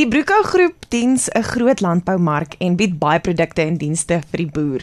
Die Bruco Groep diens 'n groot landboumark en bied baie produkte en dienste vir die boer.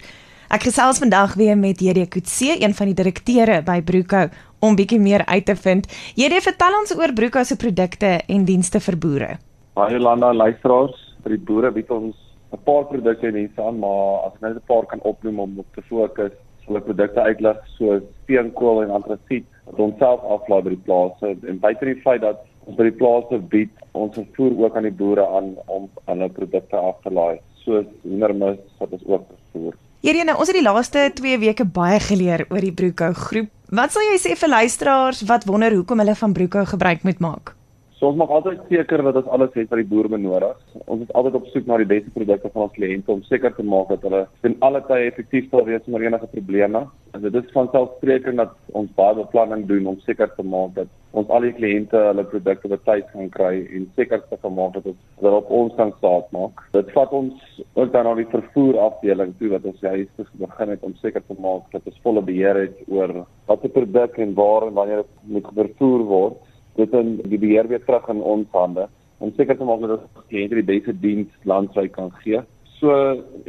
Ek gesels vandag weer met JD Kutse, een van die direkteure by Bruco, om bietjie meer uit te vind. JD, vertel ons oor Bruco se produkte en dienste vir boere. Baie lande luisteraars, vir die boere bied ons 'n paar produkte en dienste aan, maar as ek net 'n paar kan opnoem om op te fokus, sal ek produkte uitlig soos steenkool en antrasiet wat ons self aflaai by die plase en buite die feit dat ons by die plase bied ons vervoer ook aan die boere aan om hulle produkte af te laai soos hoendermis wat ons ook vervoer. Hierdie nou, ons het die laaste 2 weke baie geleer oor die Bruco groep. Wat sal jy sê vir luisteraars wat wonder hoekom hulle van Bruco gebruik moet maak? So ons maak altyd seker dat ons alles het wat die boer benodig. Ons is altyd op soek na die beste produkte van ons kliënte om seker te maak dat hulle ten alle tye effektief sal wees sonder enige probleme. En dit is van selfsprekend dat ons baie beplanning doen om seker te maak dat ons al die kliënte hulle produkte op tyd gaan kry en seker te maak dat ons dat op ons kan staat maak. Dit vat ons ook dan na die vervoer afdeling toe wat ons juist begin het om seker te maak dat ons volle beheer het oor watter produk en waar en wanneer dit moet vervoer word dit in die beheer weer terug in ons hande om seker te maak dat ons kliënte die beste diens landwyd kan gee. So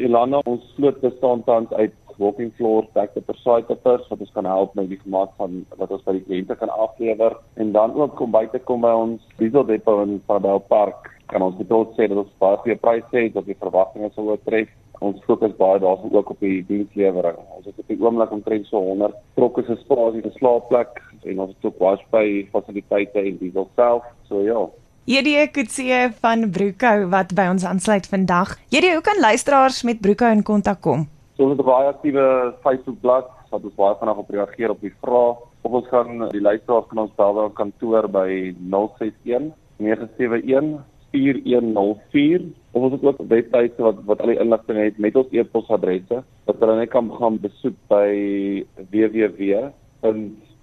Elana, ons sloot bestaan tans uit walking floors, backupper sidepers wat ons kan help met die gemaak van wat ons by die kliënte kan aflewer en dan ook om by te kom by ons diesel depot in Parabel Park kan ons dit ook sê dat ons baie goeie pryse het dat die verwagtinge sou oortref. Ons fokus baie daarso ook op die dienslewering. Ons het op die oomblik omtrent so 100 trokke se spasie vir slaapplek en ons het ook wasby fasiliteite en diesel self. So ja. Hierdie ek sê van Bruco wat by ons aansluit vandag. Hierdie hoe kan luisteraars met Bruco in kontak kom? So ons het 'n baie aktiewe Facebookblad wat ons baie vinnig op reageer op die vrae. Of ons gaan die luisteraars kan ons bel by kantoor by 061 971 4104 of ons het ook webtuise wat wat al die inligting het met ons e-posadresse wat hulle net kan gaan besoek by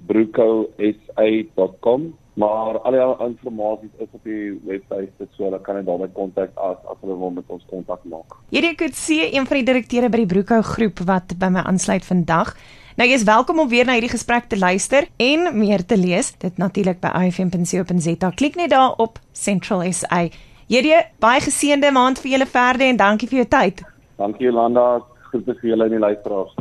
www.brucosa.com maar al die inligting is op die webtuise so hulle kan net daarmee kontak as as hulle wil met ons kontak maak. Hierdie ek sien een van die direkteure by die Bruco groep wat by my aansluit vandag. Nou jy is welkom om weer na hierdie gesprek te luister en meer te lees. Dit natuurlik by ifm.co.za. Klik net daar op Central SA. Hierdie baie geseënde maand vir julle verder en dankie vir jou tyd. Dankie Jolanda. Groete vir julle en die luisteraars.